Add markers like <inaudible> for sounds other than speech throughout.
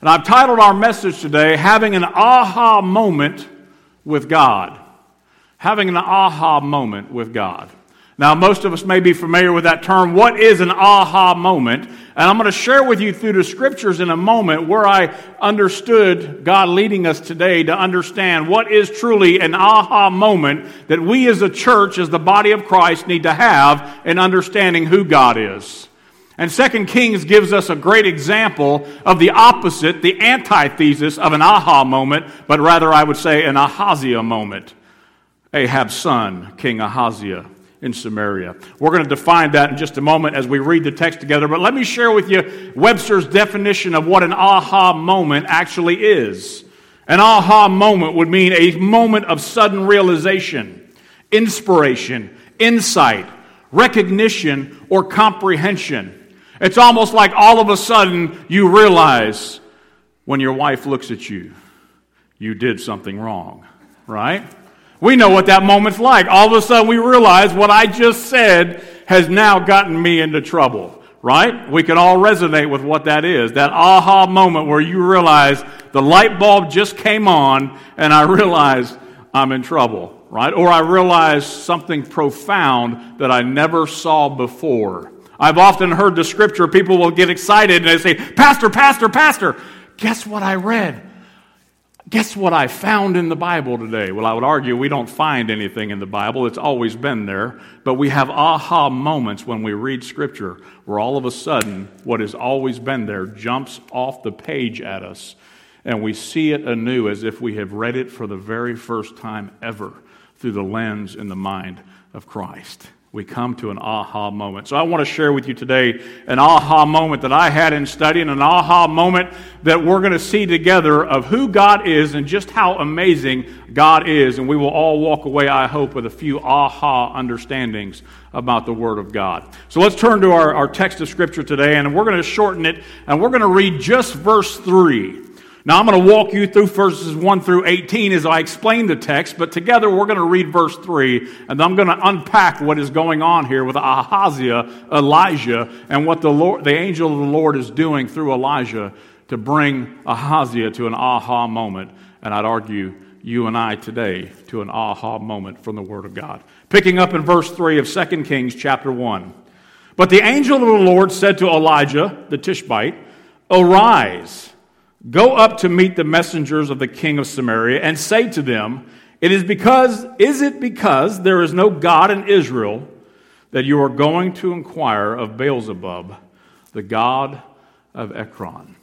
And I've titled our message today, Having an Aha Moment with God. Having an aha moment with God. Now, most of us may be familiar with that term. What is an aha moment? And I'm going to share with you through the scriptures in a moment where I understood God leading us today to understand what is truly an aha moment that we as a church, as the body of Christ, need to have in understanding who God is. And Second Kings gives us a great example of the opposite, the antithesis of an aha moment, but rather I would say an Ahaziah moment. Ahab's son, King Ahaziah in Samaria. We're going to define that in just a moment as we read the text together, but let me share with you Webster's definition of what an aha moment actually is. An aha moment would mean a moment of sudden realization, inspiration, insight, recognition, or comprehension. It's almost like all of a sudden you realize when your wife looks at you, you did something wrong, right? We know what that moment's like. All of a sudden, we realize what I just said has now gotten me into trouble, right? We can all resonate with what that is. That aha moment where you realize the light bulb just came on and I realize I'm in trouble, right? Or I realize something profound that I never saw before. I've often heard the scripture, people will get excited and they say, Pastor, Pastor, Pastor, guess what I read? Guess what I found in the Bible today? Well, I would argue we don't find anything in the Bible. It's always been there. But we have aha moments when we read Scripture where all of a sudden what has always been there jumps off the page at us. And we see it anew as if we have read it for the very first time ever through the lens and the mind of Christ we come to an aha moment. So I want to share with you today an aha moment that I had in studying, an aha moment that we're going to see together of who God is and just how amazing God is. And we will all walk away, I hope, with a few aha understandings about the Word of God. So let's turn to our, our text of Scripture today, and we're going to shorten it, and we're going to read just verse 3. Now, I'm going to walk you through verses 1 through 18 as I explain the text, but together we're going to read verse 3, and I'm going to unpack what is going on here with Ahaziah, Elijah, and what the, Lord, the angel of the Lord is doing through Elijah to bring Ahaziah to an aha moment. And I'd argue you and I today to an aha moment from the Word of God. Picking up in verse 3 of 2 Kings chapter 1. But the angel of the Lord said to Elijah, the Tishbite, Arise Go up to meet the messengers of the king of Samaria and say to them, It is because, is it because there is no God in Israel that you are going to inquire of Beelzebub, the God of Ekron?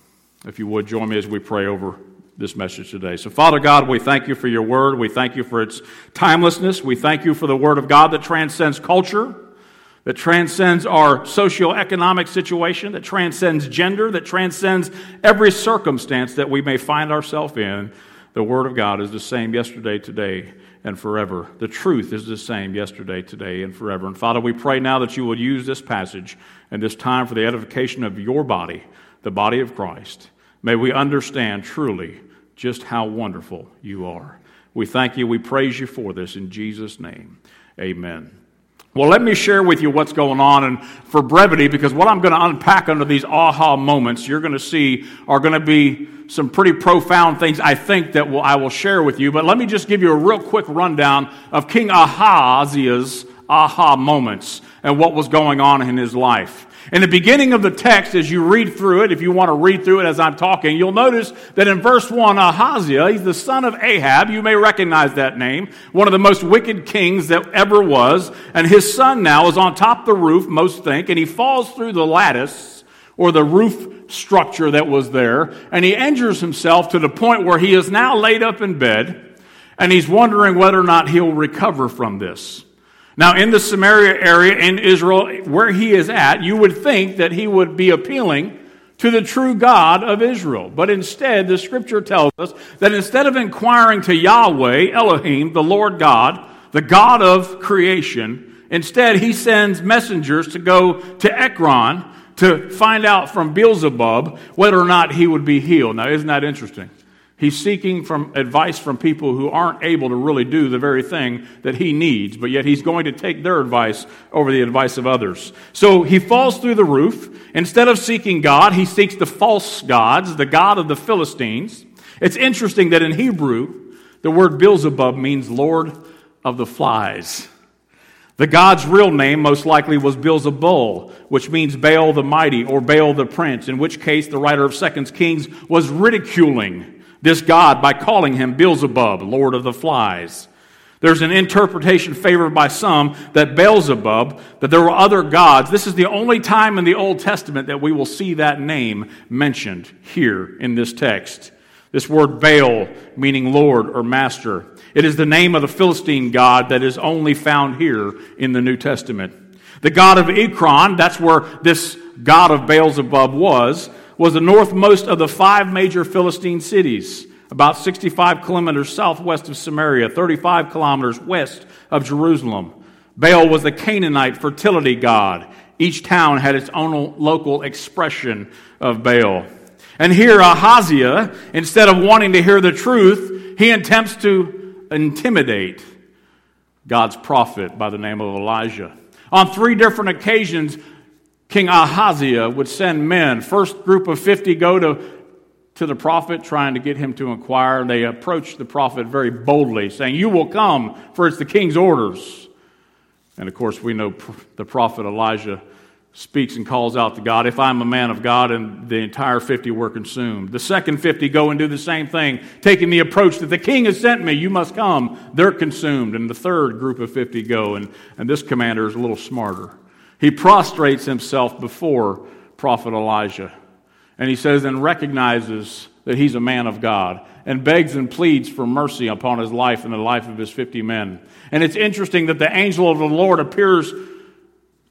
If you would join me as we pray over this message today. So, Father God, we thank you for your word. We thank you for its timelessness. We thank you for the word of God that transcends culture that transcends our socioeconomic situation, that transcends gender, that transcends every circumstance that we may find ourselves in. The Word of God is the same yesterday, today, and forever. The truth is the same yesterday, today, and forever. And Father, we pray now that you will use this passage and this time for the edification of your body, the body of Christ. May we understand truly just how wonderful you are. We thank you. We praise you for this in Jesus' name. Amen. Well, let me share with you what's going on. And for brevity, because what I'm going to unpack under these aha moments, you're going to see are going to be some pretty profound things I think that will, I will share with you. But let me just give you a real quick rundown of King Ahaziah's aha moments and what was going on in his life. In the beginning of the text, as you read through it, if you want to read through it as I'm talking, you'll notice that in verse 1, Ahaziah, he's the son of Ahab. You may recognize that name. One of the most wicked kings that ever was. And his son now is on top of the roof, most think, and he falls through the lattice or the roof structure that was there, and he injures himself to the point where he is now laid up in bed, and he's wondering whether or not he'll recover from this. Now, in the Samaria area in Israel, where he is at, you would think that he would be appealing to the true God of Israel. But instead, the scripture tells us that instead of inquiring to Yahweh, Elohim, the Lord God, the God of creation, instead he sends messengers to go to Ekron to find out from Beelzebub whether or not he would be healed. Now, isn't that interesting? He's seeking from advice from people who aren't able to really do the very thing that he needs, but yet he's going to take their advice over the advice of others. So he falls through the roof. Instead of seeking God, he seeks the false gods, the God of the Philistines. It's interesting that in Hebrew, the word Beelzebub means Lord of the Flies. The god's real name most likely was Beelzebul, which means Baal the Mighty or Baal the Prince, in which case the writer of Second Kings was ridiculing this God by calling him Beelzebub, Lord of the Flies. There's an interpretation favored by some that Beelzebub, that there were other gods. This is the only time in the Old Testament that we will see that name mentioned here in this text. This word Baal, meaning Lord or Master. It is the name of the Philistine god that is only found here in the New Testament. The god of Ekron, that's where this god of Beelzebub was, was the northmost of the five major Philistine cities, about 65 kilometers southwest of Samaria, 35 kilometers west of Jerusalem. Baal was the Canaanite fertility god. Each town had its own local expression of Baal. And here, Ahaziah, instead of wanting to hear the truth, he attempts to intimidate God's prophet by the name of Elijah. On three different occasions, King Ahaziah would send men. First group of 50 go to, to the prophet trying to get him to inquire. They approach the prophet very boldly, saying, You will come, for it's the king's orders. And of course, we know the prophet Elijah speaks and calls out to God, If I'm a man of God, and the entire 50 were consumed. The second 50 go and do the same thing, taking the approach that the king has sent me, you must come. They're consumed. And the third group of 50 go, and, and this commander is a little smarter. He prostrates himself before Prophet Elijah. And he says, and recognizes that he's a man of God and begs and pleads for mercy upon his life and the life of his 50 men. And it's interesting that the angel of the Lord appears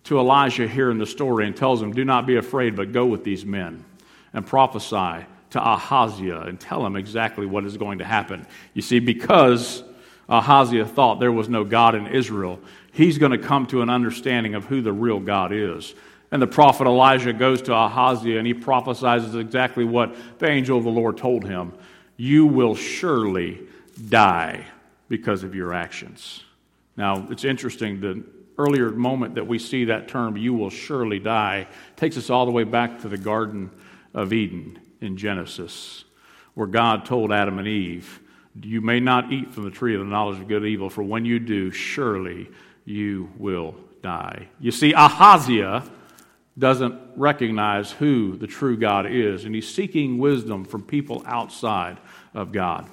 to Elijah here in the story and tells him, Do not be afraid, but go with these men and prophesy to Ahaziah and tell him exactly what is going to happen. You see, because Ahaziah thought there was no God in Israel, he's going to come to an understanding of who the real God is. And the prophet Elijah goes to Ahaziah and he prophesies exactly what the angel of the Lord told him You will surely die because of your actions. Now, it's interesting, the earlier moment that we see that term, you will surely die, takes us all the way back to the Garden of Eden in Genesis, where God told Adam and Eve, You may not eat from the tree of the knowledge of good and evil, for when you do, surely you will die. You see, Ahaziah doesn't recognize who the true God is, and he's seeking wisdom from people outside of God.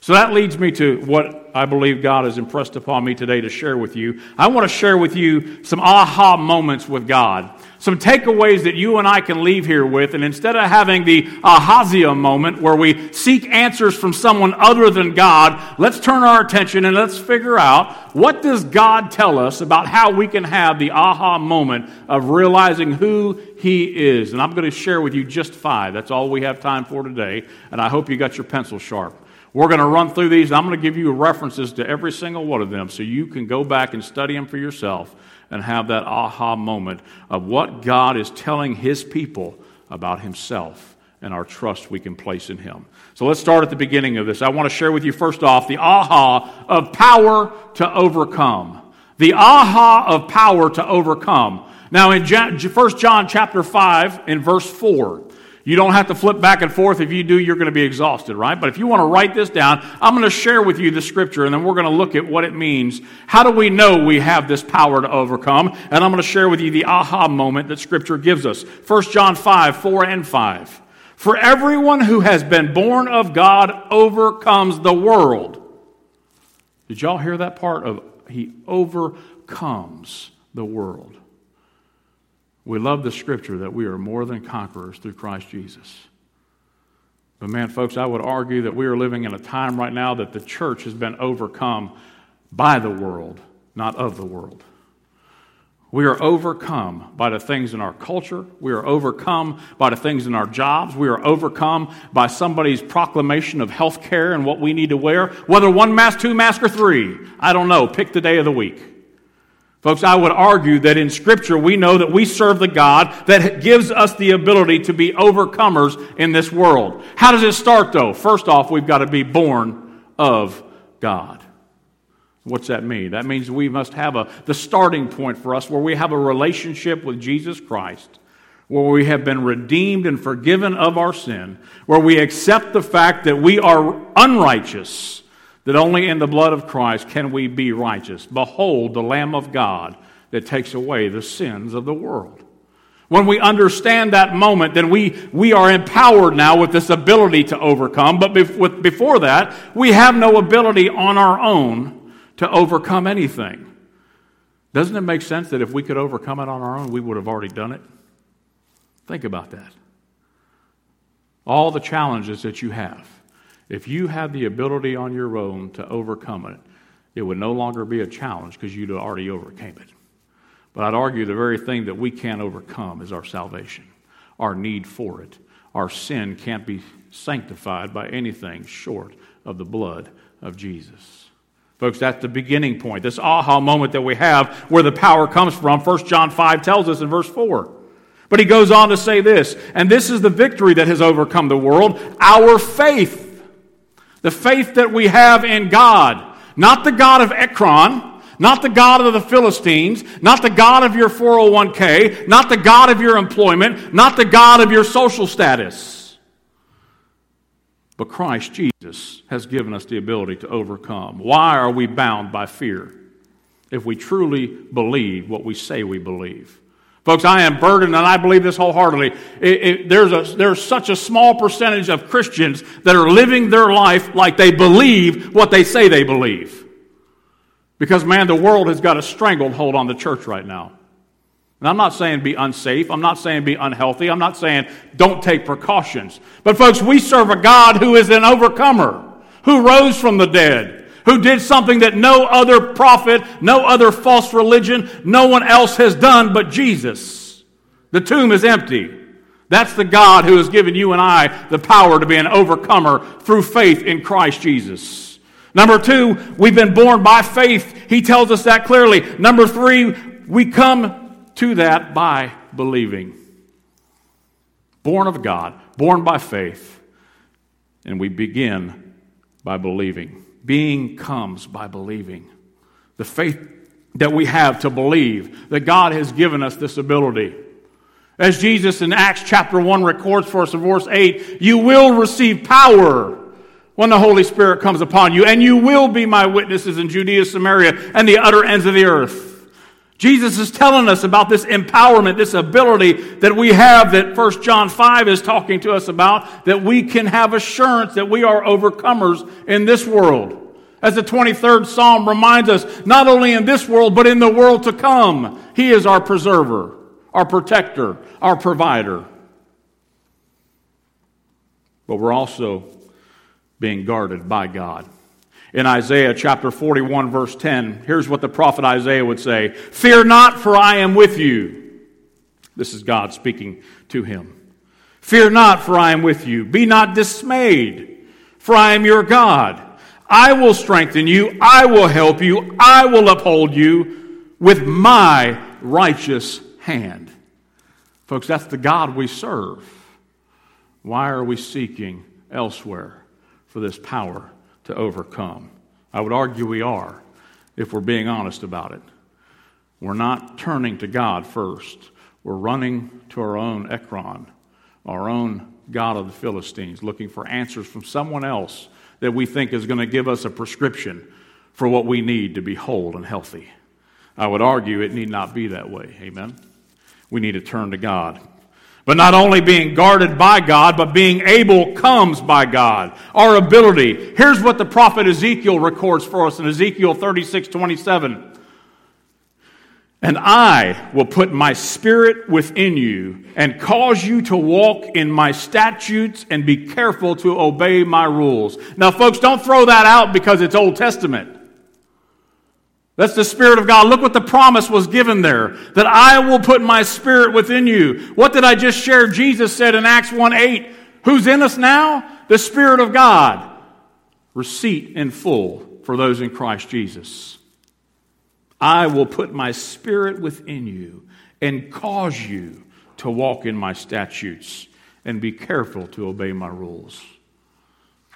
So that leads me to what I believe God has impressed upon me today to share with you. I want to share with you some aha moments with God, some takeaways that you and I can leave here with. And instead of having the Ahaziah moment where we seek answers from someone other than God, let's turn our attention and let's figure out what does God tell us about how we can have the aha moment of realizing who He is. And I'm going to share with you just five. That's all we have time for today. And I hope you got your pencil sharp. We're going to run through these. I'm going to give you references to every single one of them so you can go back and study them for yourself and have that aha moment of what God is telling His people about Himself and our trust we can place in Him. So let's start at the beginning of this. I want to share with you first off the aha of power to overcome. The aha of power to overcome. Now in 1 John chapter 5 in verse 4, you don't have to flip back and forth. If you do, you're going to be exhausted, right? But if you want to write this down, I'm going to share with you the scripture and then we're going to look at what it means. How do we know we have this power to overcome? And I'm going to share with you the aha moment that scripture gives us. 1 John 5, 4 and 5. For everyone who has been born of God overcomes the world. Did y'all hear that part of he overcomes the world? We love the scripture that we are more than conquerors through Christ Jesus. But man, folks, I would argue that we are living in a time right now that the church has been overcome by the world, not of the world. We are overcome by the things in our culture. We are overcome by the things in our jobs. We are overcome by somebody's proclamation of health care and what we need to wear. Whether one mask, two mask, or three, I don't know. Pick the day of the week. Folks, I would argue that in Scripture we know that we serve the God that gives us the ability to be overcomers in this world. How does it start, though? First off, we've got to be born of God. What's that mean? That means we must have a, the starting point for us where we have a relationship with Jesus Christ, where we have been redeemed and forgiven of our sin, where we accept the fact that we are unrighteous that only in the blood of Christ can we be righteous. Behold, the Lamb of God that takes away the sins of the world. When we understand that moment, then we, we are empowered now with this ability to overcome. But before that, we have no ability on our own to overcome anything. Doesn't it make sense that if we could overcome it on our own, we would have already done it? Think about that. All the challenges that you have if you had the ability on your own to overcome it, it would no longer be a challenge because you'd already overcame it. But I'd argue the very thing that we can't overcome is our salvation, our need for it. Our sin can't be sanctified by anything short of the blood of Jesus. Folks, that's the beginning point, this aha moment that we have where the power comes from. 1 John 5 tells us in verse 4. But he goes on to say this, and this is the victory that has overcome the world, our faith. The faith that we have in God, not the God of Ekron, not the God of the Philistines, not the God of your 401k, not the God of your employment, not the God of your social status. But Christ Jesus has given us the ability to overcome. Why are we bound by fear if we truly believe what we say we believe? Folks, I am burdened, and I believe this wholeheartedly. It, it, there's, a, there's such a small percentage of Christians that are living their life like they believe what they say they believe. Because, man, the world has got a stranglehold on the church right now. And I'm not saying be unsafe. I'm not saying be unhealthy. I'm not saying don't take precautions. But, folks, we serve a God who is an overcomer, who rose from the dead who did something that no other prophet, no other false religion, no one else has done but Jesus. The tomb is empty. That's the God who has given you and I the power to be an overcomer through faith in Christ Jesus. Number two, we've been born by faith. He tells us that clearly. Number three, we come to that by believing. Born of God, born by faith, and we begin by believing. Being comes by believing. The faith that we have to believe that God has given us this ability. As Jesus in Acts chapter 1 records for us in verse 8, you will receive power when the Holy Spirit comes upon you, and you will be my witnesses in Judea, Samaria, and the utter ends of the earth. Jesus is telling us about this empowerment, this ability that we have that 1 John 5 is talking to us about, that we can have assurance that we are overcomers in this world. As the 23rd Psalm reminds us, not only in this world, but in the world to come, He is our preserver, our protector, our provider. But we're also being guarded by God in Isaiah chapter 41, verse 10. Here's what the prophet Isaiah would say Fear not, for I am with you. This is God speaking to him. Fear not, for I am with you. Be not dismayed, for I am your God. I will strengthen you. I will help you. I will uphold you with my righteous hand. Folks, that's the God we serve. Why are we seeking elsewhere for this power to overcome. I would argue we are, if we're being honest about it. We're not turning to God first. We're running to our own Ekron, our own God of the Philistines, looking for answers from someone else that we think is going to give us a prescription for what we need to be whole and healthy. I would argue it need not be that way. Amen. We need to turn to God. But not only being guarded by God, but being able comes by God. Our ability. Here's what the prophet Ezekiel records for us in Ezekiel 36 27. And I will put my spirit within you and cause you to walk in my statutes and be careful to obey my rules. Now, folks, don't throw that out because it's Old Testament. That's the Spirit of God. Look what the promise was given there that I will put my Spirit within you. What did I just share? Jesus said in Acts 1 8, Who's in us now? The Spirit of God. Receipt in full for those in Christ Jesus. I will put my spirit within you and cause you to walk in my statutes and be careful to obey my rules.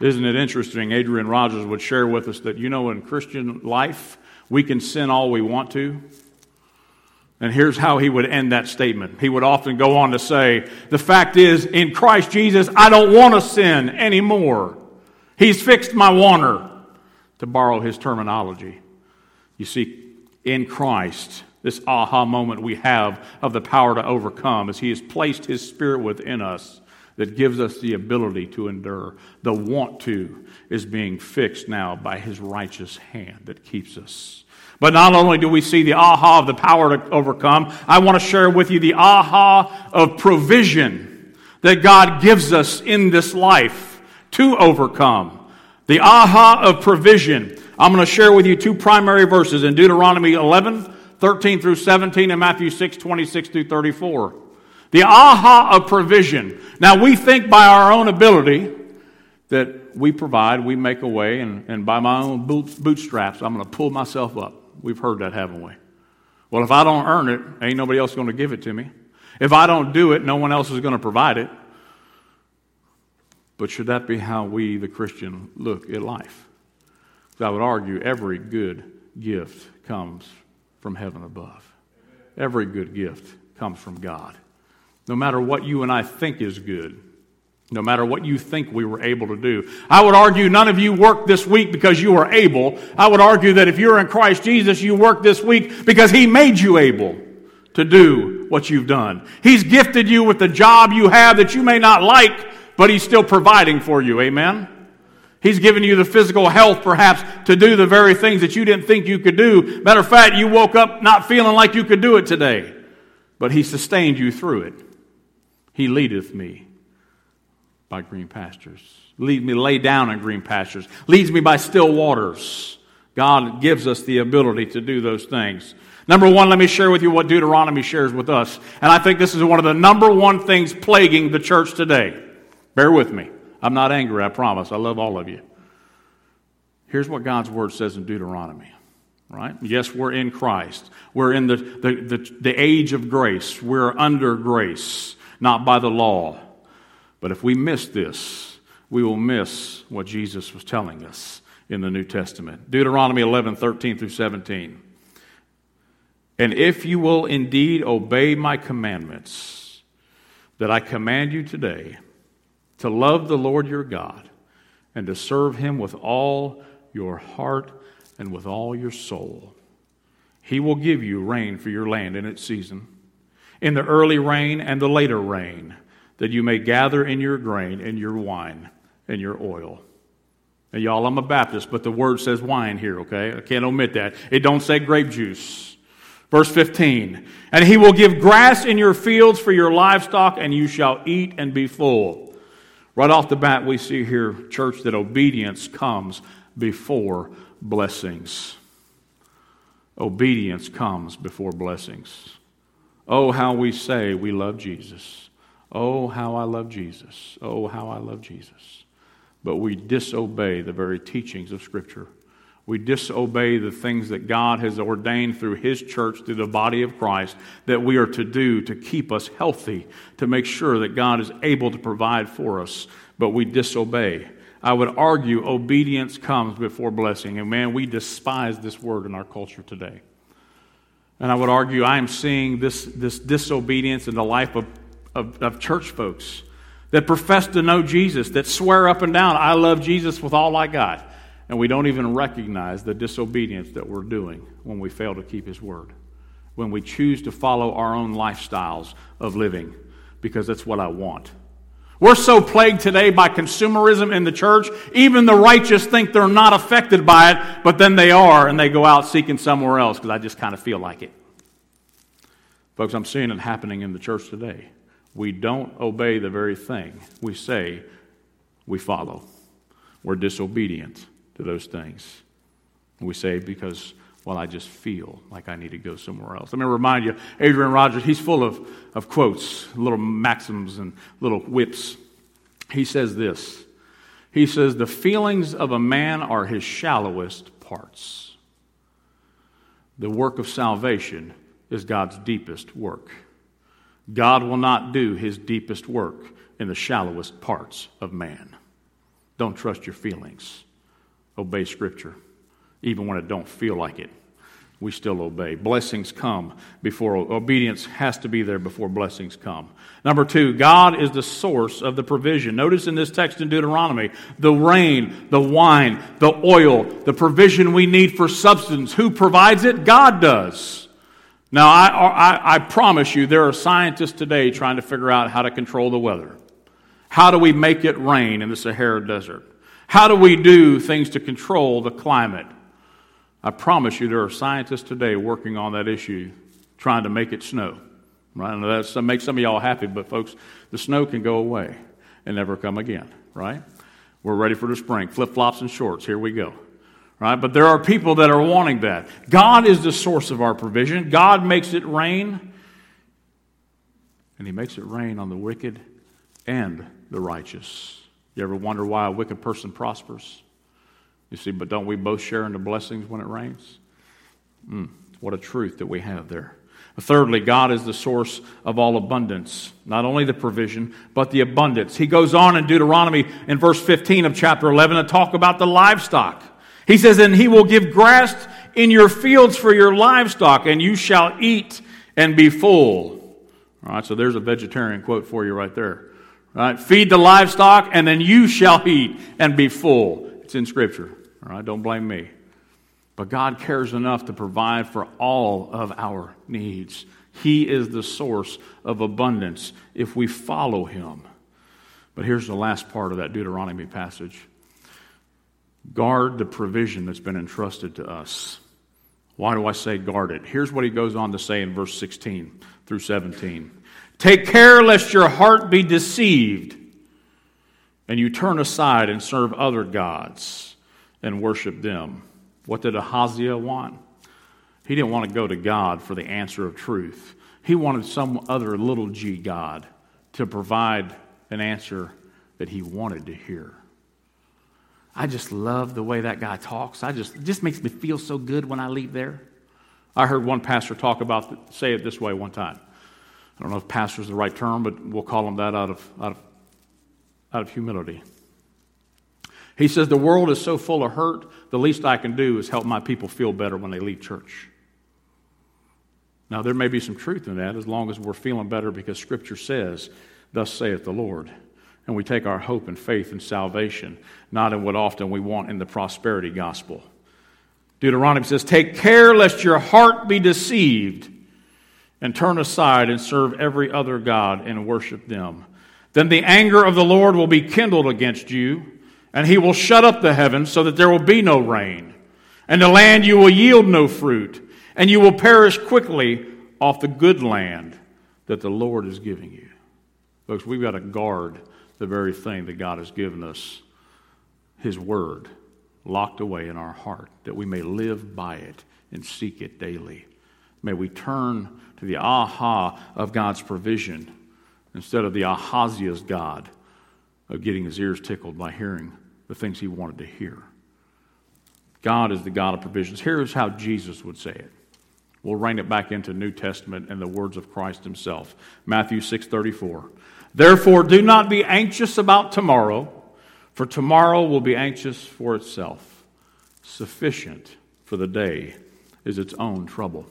Isn't it interesting? Adrian Rogers would share with us that, you know, in Christian life, we can sin all we want to. And here's how he would end that statement. He would often go on to say, The fact is, in Christ Jesus, I don't want to sin anymore. He's fixed my wanter, to borrow his terminology. You see, in Christ, this aha moment we have of the power to overcome as He has placed His Spirit within us that gives us the ability to endure. The want to is being fixed now by His righteous hand that keeps us. But not only do we see the aha of the power to overcome, I want to share with you the aha of provision that God gives us in this life to overcome. The aha of provision. I'm going to share with you two primary verses in Deuteronomy 11, 13 through 17, and Matthew 6, 26 through 34. The aha of provision. Now, we think by our own ability that we provide, we make a way, and, and by my own bootstraps, I'm going to pull myself up. We've heard that, haven't we? Well, if I don't earn it, ain't nobody else going to give it to me. If I don't do it, no one else is going to provide it. But should that be how we, the Christian, look at life? I would argue every good gift comes from heaven above. Every good gift comes from God. No matter what you and I think is good, no matter what you think we were able to do. I would argue none of you worked this week because you were able. I would argue that if you're in Christ Jesus, you worked this week because He made you able to do what you've done. He's gifted you with the job you have that you may not like, but He's still providing for you. Amen? He's given you the physical health, perhaps, to do the very things that you didn't think you could do. Matter of fact, you woke up not feeling like you could do it today, but He sustained you through it. He leadeth me by green pastures. Lead me lay down in green pastures. Leads me by still waters. God gives us the ability to do those things. Number one, let me share with you what Deuteronomy shares with us. And I think this is one of the number one things plaguing the church today. Bear with me. I'm not angry, I promise. I love all of you. Here's what God's word says in Deuteronomy, right? Yes, we're in Christ. We're in the, the, the, the age of grace. We're under grace, not by the law. But if we miss this, we will miss what Jesus was telling us in the New Testament. Deuteronomy 11, 13 through 17. And if you will indeed obey my commandments that I command you today, to love the Lord your God and to serve him with all your heart and with all your soul. He will give you rain for your land in its season, in the early rain and the later rain, that you may gather in your grain and your wine and your oil. Now, y'all, I'm a Baptist, but the word says wine here, okay? I can't omit that. It don't say grape juice. Verse 15, and he will give grass in your fields for your livestock, and you shall eat and be full. Right off the bat, we see here, church, that obedience comes before blessings. Obedience comes before blessings. Oh, how we say we love Jesus. Oh, how I love Jesus. Oh, how I love Jesus. But we disobey the very teachings of Scripture. We disobey the things that God has ordained through His church, through the body of Christ, that we are to do to keep us healthy, to make sure that God is able to provide for us, but we disobey. I would argue obedience comes before blessing. And man, we despise this word in our culture today. And I would argue I am seeing this, this disobedience in the life of, of, of church folks that profess to know Jesus, that swear up and down, I love Jesus with all I got and we don't even recognize the disobedience that we're doing when we fail to keep His word, when we choose to follow our own lifestyles of living, because that's what I want. We're so plagued today by consumerism in the church, even the righteous think they're not affected by it, but then they are, and they go out seeking somewhere else because I just kind of feel like it. Folks, I'm seeing it happening in the church today. We don't obey the very thing we say we follow. We're disobedient to those things. We say because, well, I just feel like I need to go somewhere else. Let me remind you, Adrian Rogers, he's full of, of quotes, little maxims and little whips. He says this He says, The feelings of a man are his shallowest parts, The work of salvation is God's deepest work. God will not do his deepest work in the shallowest parts of man. Don't trust your feelings. Obey scripture even when it don't feel like it we still obey. Blessings come before obedience has to be there before blessings come. Number two, God is the source of the provision. Notice in this text in Deuteronomy, the rain, the wine, the oil, the provision we need for substance. Who provides it? God does. Now, I, I, I promise you, there are scientists today trying to figure out how to control the weather. How do we make it rain in the Sahara Desert? How do we do things to control the climate? I promise you, there are scientists today working on that issue, trying to make it snow. Right? That makes some of y'all happy, but folks, the snow can go away and never come again. Right? We're ready for the spring. Flip flops and shorts. Here we go. Right? But there are people that are wanting that. God is the source of our provision. God makes it rain, and He makes it rain on the wicked and the righteous. You ever wonder why a wicked person prospers? You see, but don't we both share in the blessings when it rains? Mm, what a truth that we have there. Thirdly, God is the source of all abundance, not only the provision, but the abundance. He goes on in Deuteronomy in verse 15 of chapter 11 to talk about the livestock. He says, And he will give grass in your fields for your livestock, and you shall eat and be full. All right, so there's a vegetarian quote for you right there. All right, feed the livestock, and then you shall eat and be full. It's in Scripture. All right, don't blame me. But God cares enough to provide for all of our needs. He is the source of abundance if we follow Him. But here's the last part of that Deuteronomy passage guard the provision that's been entrusted to us. Why do I say guard it? Here's what he goes on to say in verse 16 through 17 Take care lest your heart be deceived and you turn aside and serve other gods and worship them. What did Ahaziah want? He didn't want to go to God for the answer of truth. He wanted some other little g God to provide an answer that he wanted to hear. I just love the way that guy talks. I just it just makes me feel so good when I leave there. I heard one pastor talk about say it this way one time. I don't know if pastor is the right term, but we'll call him that out of, out of, out of humility. He says, The world is so full of hurt, the least I can do is help my people feel better when they leave church. Now, there may be some truth in that as long as we're feeling better because Scripture says, Thus saith the Lord. And we take our hope and faith in salvation, not in what often we want in the prosperity gospel. Deuteronomy says, Take care lest your heart be deceived, and turn aside and serve every other God and worship them. Then the anger of the Lord will be kindled against you and he will shut up the heavens so that there will be no rain. And the land you will yield no fruit, and you will perish quickly off the good land that the Lord is giving you. Folks, we've got to guard the very thing that God has given us, His Word, locked away in our heart, that we may live by it and seek it daily. May we turn to the aha of God's provision instead of the Ahaziah's God of getting his ears tickled by hearing the things he wanted to hear. God is the God of provisions. Here's how Jesus would say it. We'll rein it back into New Testament and the words of Christ himself. Matthew 6:34. Therefore do not be anxious about tomorrow, for tomorrow will be anxious for itself. Sufficient for the day is its own trouble.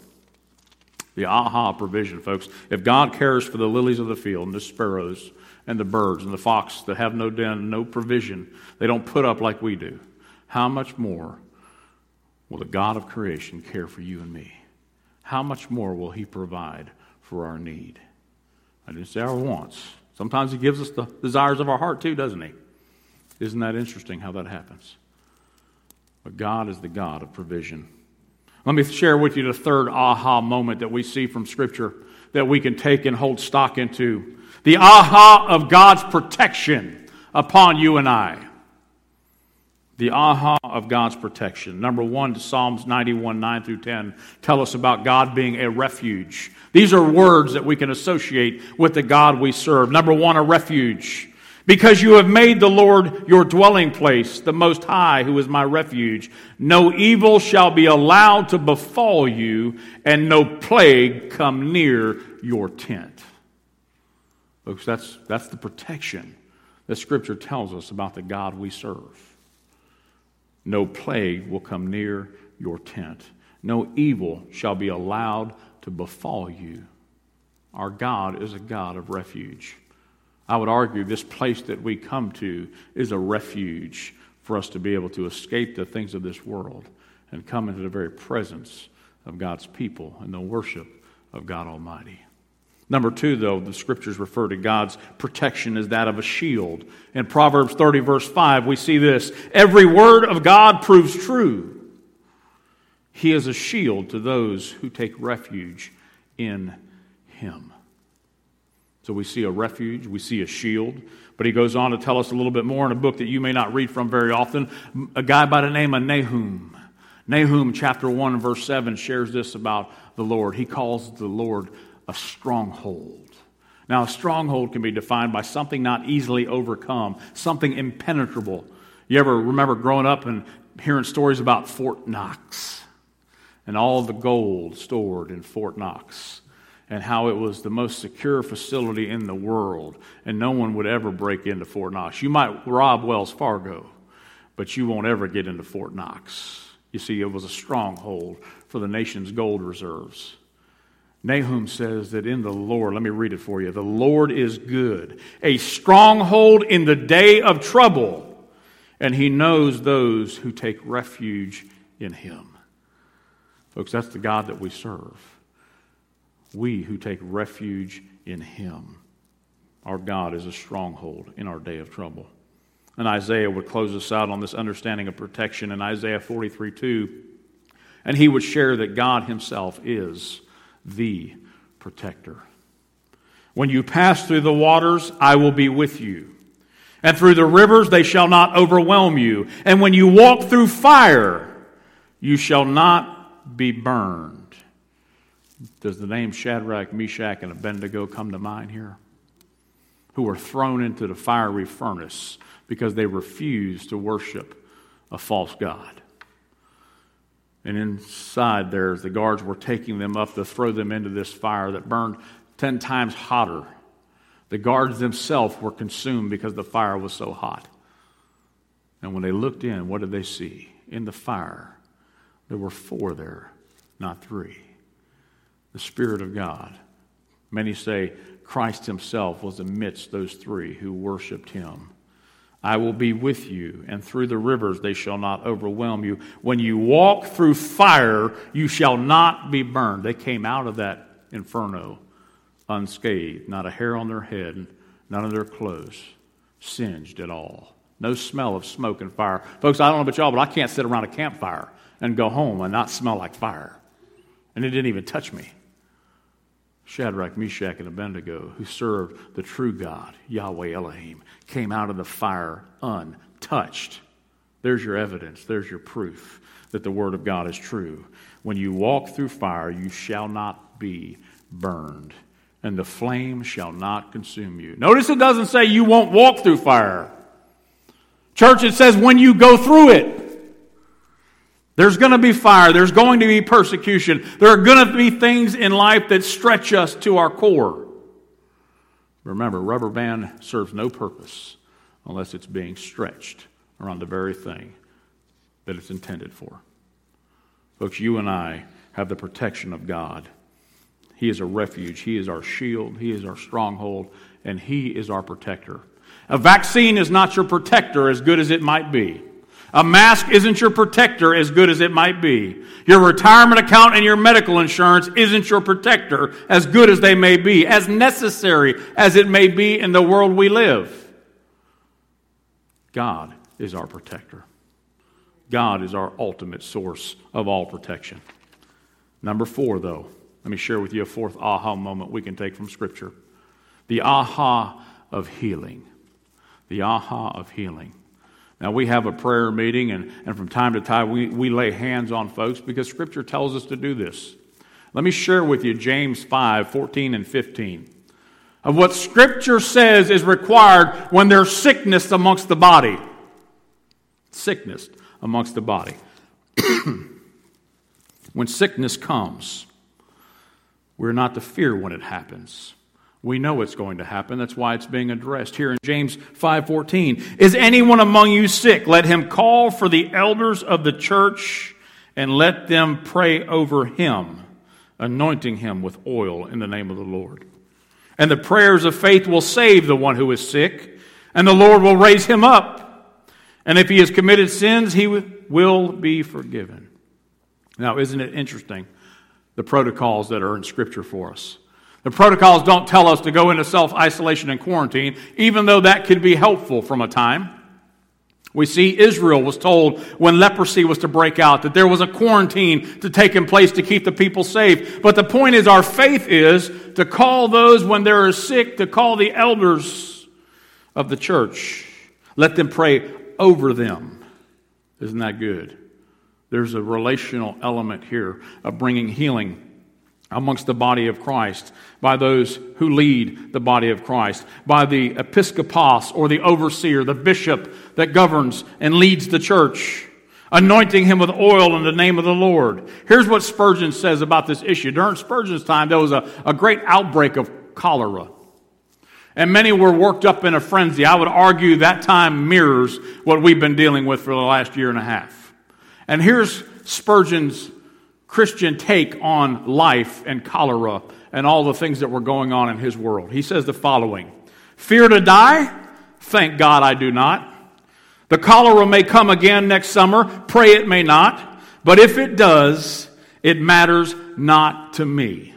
The aha provision, folks. If God cares for the lilies of the field and the sparrows and the birds and the fox that have no den, no provision, they don't put up like we do. How much more will the God of creation care for you and me? How much more will He provide for our need? I didn't say our wants. Sometimes He gives us the desires of our heart too, doesn't He? Isn't that interesting how that happens? But God is the God of provision. Let me share with you the third aha moment that we see from Scripture that we can take and hold stock into the aha of God's protection upon you and I. The aha of God's protection. Number one, Psalms 91, 9 through 10 tell us about God being a refuge. These are words that we can associate with the God we serve. Number one, a refuge. Because you have made the Lord your dwelling place, the Most High, who is my refuge. No evil shall be allowed to befall you, and no plague come near your tent. Folks, that's, that's the protection that Scripture tells us about the God we serve. No plague will come near your tent. No evil shall be allowed to befall you. Our God is a God of refuge. I would argue this place that we come to is a refuge for us to be able to escape the things of this world and come into the very presence of God's people and the worship of God Almighty. Number two, though, the scriptures refer to God's protection as that of a shield. In Proverbs 30, verse 5, we see this Every word of God proves true. He is a shield to those who take refuge in Him. So we see a refuge, we see a shield. But he goes on to tell us a little bit more in a book that you may not read from very often. A guy by the name of Nahum. Nahum, chapter 1, verse 7, shares this about the Lord. He calls the Lord a stronghold. Now, a stronghold can be defined by something not easily overcome, something impenetrable. You ever remember growing up and hearing stories about Fort Knox and all the gold stored in Fort Knox? and how it was the most secure facility in the world, and no one would ever break into Fort Knox. You might rob Wells Fargo, but you won't ever get into Fort Knox. You see, it was a stronghold for the nation's gold reserves. Nahum says that in the Lord, let me read it for you the Lord is good, a stronghold in the day of trouble, and he knows those who take refuge in him. Folks, that's the God that we serve we who take refuge in him. Our God is a stronghold in our day of trouble. And Isaiah would close us out on this understanding of protection in Isaiah 43 2. And he would share that God himself is the protector. When you pass through the waters, I will be with you. And through the rivers, they shall not overwhelm you. And when you walk through fire, you shall not be burned does the name Shadrach, Meshach, and Abednego come to mind here? Who were thrown into the fiery furnace because they refused to worship a false God. And inside there, the guards were taking them up to throw them into this fire that burned 10 times hotter. The guards themselves were consumed because the fire was so hot. And when they looked in, what did they see? In the fire, there were four there, not three the Spirit of God. Many say Christ Himself was amidst those three who worshiped Him. I will be with you, and through the rivers they shall not overwhelm you. When you walk through fire, you shall not be burned. They came out of that inferno unscathed, not a hair on their head, none of their clothes singed at all. No smell of smoke and fire. Folks, I don't know about y'all, but I can't sit around a campfire and go home and not smell like fire. And it didn't even touch me. Shadrach, Meshach, and Abednego, who served the true God, Yahweh Elohim, came out of the fire untouched. There's your evidence, there's your proof that the Word of God is true. When you walk through fire, you shall not be burned, and the flame shall not consume you. Notice it doesn't say you won't walk through fire. Church, it says when you go through it. There's going to be fire. There's going to be persecution. There are going to be things in life that stretch us to our core. Remember, rubber band serves no purpose unless it's being stretched around the very thing that it's intended for. Folks, you and I have the protection of God. He is a refuge, He is our shield, He is our stronghold, and He is our protector. A vaccine is not your protector as good as it might be. A mask isn't your protector as good as it might be. Your retirement account and your medical insurance isn't your protector as good as they may be, as necessary as it may be in the world we live. God is our protector. God is our ultimate source of all protection. Number four, though, let me share with you a fourth aha moment we can take from Scripture the aha of healing. The aha of healing. Now, we have a prayer meeting, and, and from time to time we, we lay hands on folks because Scripture tells us to do this. Let me share with you James 5 14 and 15. of what Scripture says is required when there's sickness amongst the body. Sickness amongst the body. <clears throat> when sickness comes, we're not to fear when it happens. We know it's going to happen. That's why it's being addressed here in James 5:14. Is anyone among you sick? Let him call for the elders of the church and let them pray over him, anointing him with oil in the name of the Lord. And the prayers of faith will save the one who is sick, and the Lord will raise him up. And if he has committed sins, he will be forgiven. Now, isn't it interesting the protocols that are in Scripture for us? The protocols don't tell us to go into self isolation and quarantine, even though that could be helpful from a time. We see Israel was told when leprosy was to break out that there was a quarantine to take in place to keep the people safe. But the point is, our faith is to call those when they are sick, to call the elders of the church. Let them pray over them. Isn't that good? There's a relational element here of bringing healing amongst the body of Christ, by those who lead the body of Christ, by the episkopos or the overseer, the bishop that governs and leads the church, anointing him with oil in the name of the Lord. Here's what Spurgeon says about this issue. During Spurgeon's time, there was a, a great outbreak of cholera. And many were worked up in a frenzy. I would argue that time mirrors what we've been dealing with for the last year and a half. And here's Spurgeon's Christian take on life and cholera and all the things that were going on in his world. He says the following Fear to die? Thank God I do not. The cholera may come again next summer. Pray it may not. But if it does, it matters not to me.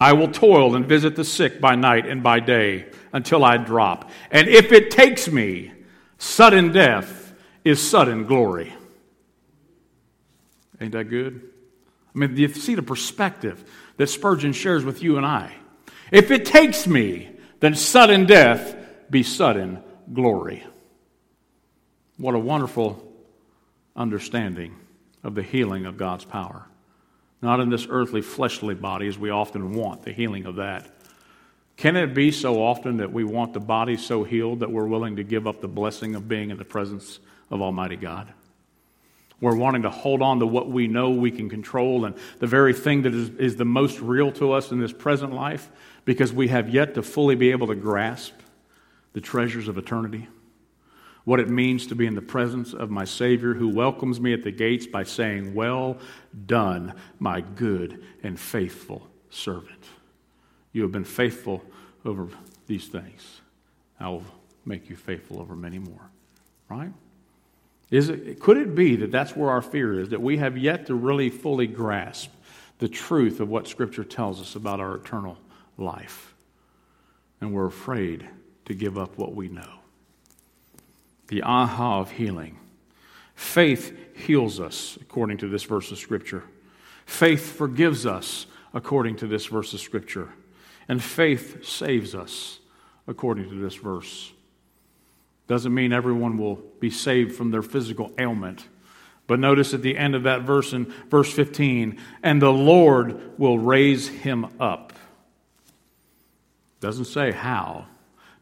I will toil and visit the sick by night and by day until I drop. And if it takes me, sudden death is sudden glory. Ain't that good? I mean, you see the perspective that Spurgeon shares with you and I. If it takes me, then sudden death be sudden glory. What a wonderful understanding of the healing of God's power. Not in this earthly, fleshly body as we often want the healing of that. Can it be so often that we want the body so healed that we're willing to give up the blessing of being in the presence of Almighty God? We're wanting to hold on to what we know we can control and the very thing that is, is the most real to us in this present life because we have yet to fully be able to grasp the treasures of eternity. What it means to be in the presence of my Savior who welcomes me at the gates by saying, Well done, my good and faithful servant. You have been faithful over these things. I will make you faithful over many more. Right? Is it, could it be that that's where our fear is, that we have yet to really fully grasp the truth of what Scripture tells us about our eternal life? And we're afraid to give up what we know. The aha of healing. Faith heals us, according to this verse of Scripture. Faith forgives us, according to this verse of Scripture. And faith saves us, according to this verse. Doesn't mean everyone will be saved from their physical ailment. But notice at the end of that verse in verse 15, and the Lord will raise him up. Doesn't say how.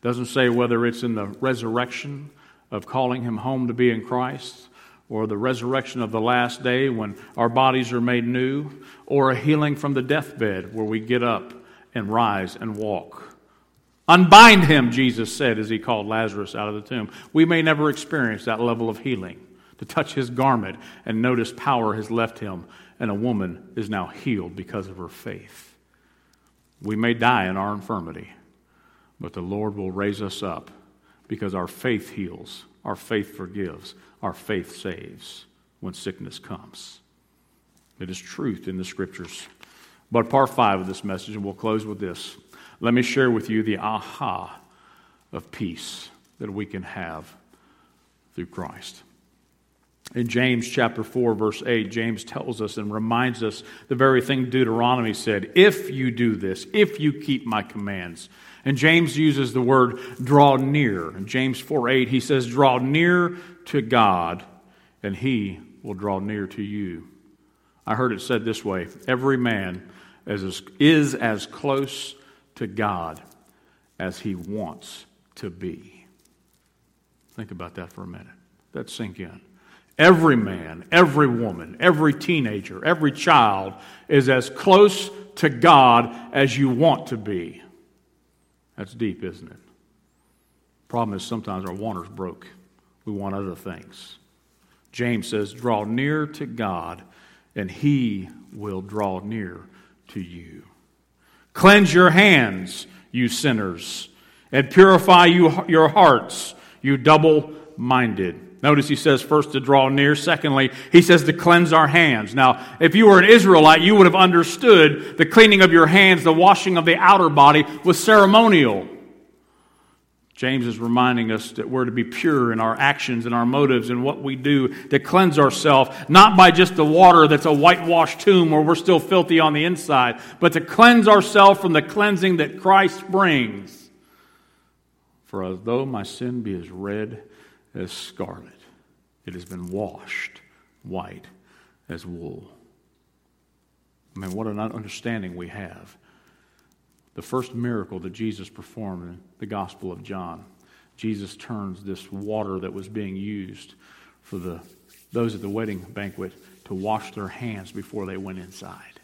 Doesn't say whether it's in the resurrection of calling him home to be in Christ, or the resurrection of the last day when our bodies are made new, or a healing from the deathbed where we get up and rise and walk. Unbind him, Jesus said as he called Lazarus out of the tomb. We may never experience that level of healing to touch his garment and notice power has left him, and a woman is now healed because of her faith. We may die in our infirmity, but the Lord will raise us up because our faith heals, our faith forgives, our faith saves when sickness comes. It is truth in the scriptures. But part five of this message, and we'll close with this. Let me share with you the aha of peace that we can have through Christ. In James chapter 4, verse 8, James tells us and reminds us the very thing Deuteronomy said if you do this, if you keep my commands. And James uses the word draw near. In James 4 8, he says, Draw near to God, and he will draw near to you. I heard it said this way Every man is as, is as close to God as he wants to be. Think about that for a minute. That sink in. Every man, every woman, every teenager, every child is as close to God as you want to be. That's deep, isn't it? Problem is, sometimes our water's broke. We want other things. James says, Draw near to God, and he will draw near to you. Cleanse your hands, you sinners, and purify you, your hearts, you double minded. Notice he says first to draw near. Secondly, he says to cleanse our hands. Now, if you were an Israelite, you would have understood the cleaning of your hands, the washing of the outer body was ceremonial. James is reminding us that we're to be pure in our actions and our motives and what we do to cleanse ourselves, not by just the water that's a whitewashed tomb where we're still filthy on the inside, but to cleanse ourselves from the cleansing that Christ brings. For as though my sin be as red as scarlet, it has been washed white as wool. I mean, what an understanding we have the first miracle that Jesus performed in the Gospel of John. Jesus turns this water that was being used for the, those at the wedding banquet to wash their hands before they went inside.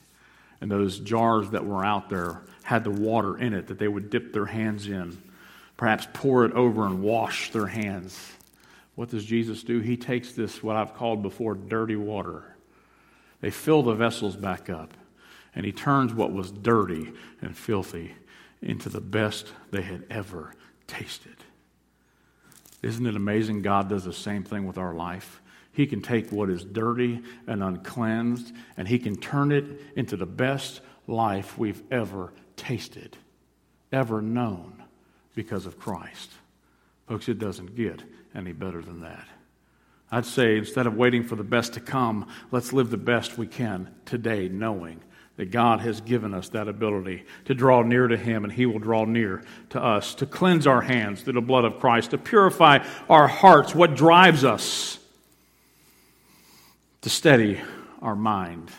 And those jars that were out there had the water in it that they would dip their hands in, perhaps pour it over and wash their hands. What does Jesus do? He takes this, what I've called before, dirty water. They fill the vessels back up and he turns what was dirty and filthy into the best they had ever tasted. Isn't it amazing God does the same thing with our life? He can take what is dirty and uncleansed and he can turn it into the best life we've ever tasted, ever known because of Christ. Folks, it doesn't get any better than that. I'd say instead of waiting for the best to come, let's live the best we can today, knowing that God has given us that ability to draw near to Him and He will draw near to us, to cleanse our hands through the blood of Christ, to purify our hearts, what drives us, to steady our mind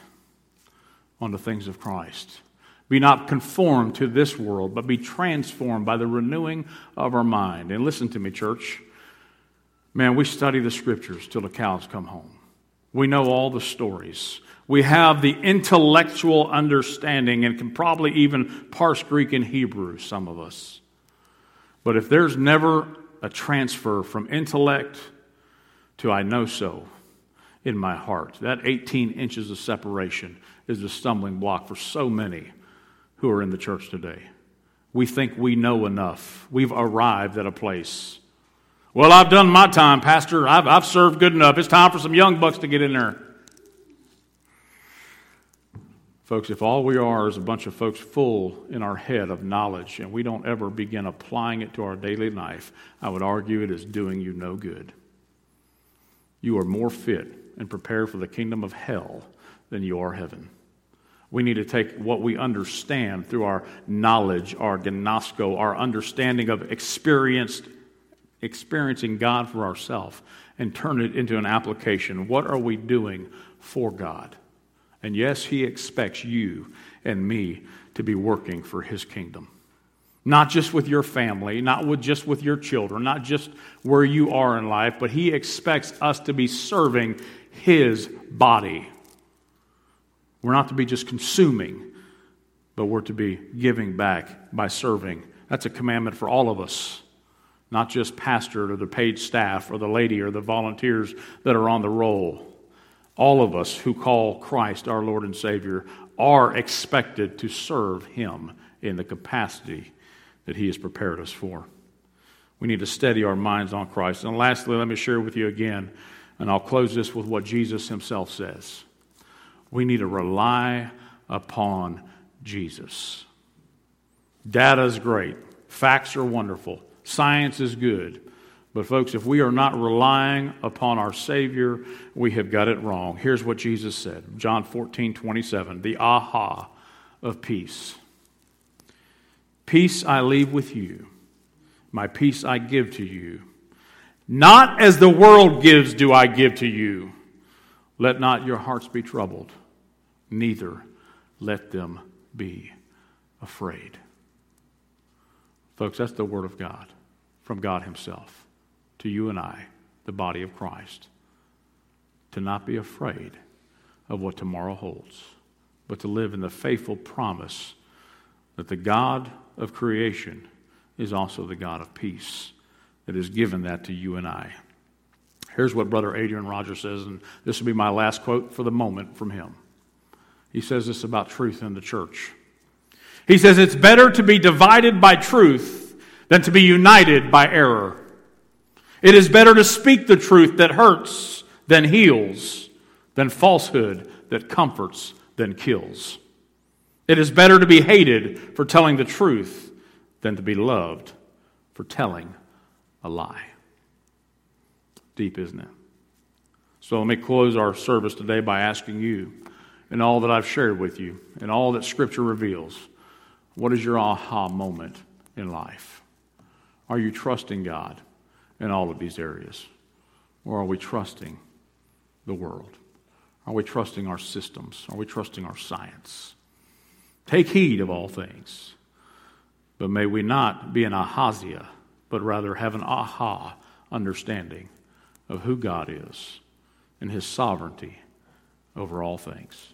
on the things of Christ. Be not conformed to this world, but be transformed by the renewing of our mind. And listen to me, church. Man, we study the scriptures till the cows come home. We know all the stories. We have the intellectual understanding and can probably even parse Greek and Hebrew, some of us. But if there's never a transfer from intellect to I know so in my heart, that 18 inches of separation is a stumbling block for so many who are in the church today. We think we know enough, we've arrived at a place. Well, I've done my time, Pastor. I've, I've served good enough. It's time for some young bucks to get in there. Folks, if all we are is a bunch of folks full in our head of knowledge and we don't ever begin applying it to our daily life, I would argue it is doing you no good. You are more fit and prepared for the kingdom of hell than you are heaven. We need to take what we understand through our knowledge, our gnosko, our understanding of experienced, experiencing God for ourselves, and turn it into an application. What are we doing for God? And yes, He expects you and me to be working for His kingdom. Not just with your family, not with just with your children, not just where you are in life, but He expects us to be serving His body. We're not to be just consuming, but we're to be giving back by serving. That's a commandment for all of us, not just pastor or the paid staff or the lady or the volunteers that are on the roll all of us who call Christ our Lord and Savior are expected to serve Him in the capacity that He has prepared us for. We need to steady our minds on Christ. And lastly, let me share with you again, and I'll close this with what Jesus Himself says. We need to rely upon Jesus. Data is great, facts are wonderful, science is good. But, folks, if we are not relying upon our Savior, we have got it wrong. Here's what Jesus said John 14, 27, the aha of peace. Peace I leave with you, my peace I give to you. Not as the world gives, do I give to you. Let not your hearts be troubled, neither let them be afraid. Folks, that's the Word of God from God Himself to you and I, the body of Christ, to not be afraid of what tomorrow holds, but to live in the faithful promise that the God of creation is also the God of peace that has given that to you and I. Here's what Brother Adrian Rogers says, and this will be my last quote for the moment from him. He says this about truth in the church. He says, It's better to be divided by truth than to be united by error. It is better to speak the truth that hurts than heals, than falsehood that comforts than kills. It is better to be hated for telling the truth than to be loved for telling a lie. Deep, isn't it? So let me close our service today by asking you, in all that I've shared with you, in all that Scripture reveals, what is your aha moment in life? Are you trusting God in all of these areas? Or are we trusting the world? Are we trusting our systems? Are we trusting our science? Take heed of all things. But may we not be an Ahaziah, but rather have an aha understanding of who God is and his sovereignty over all things.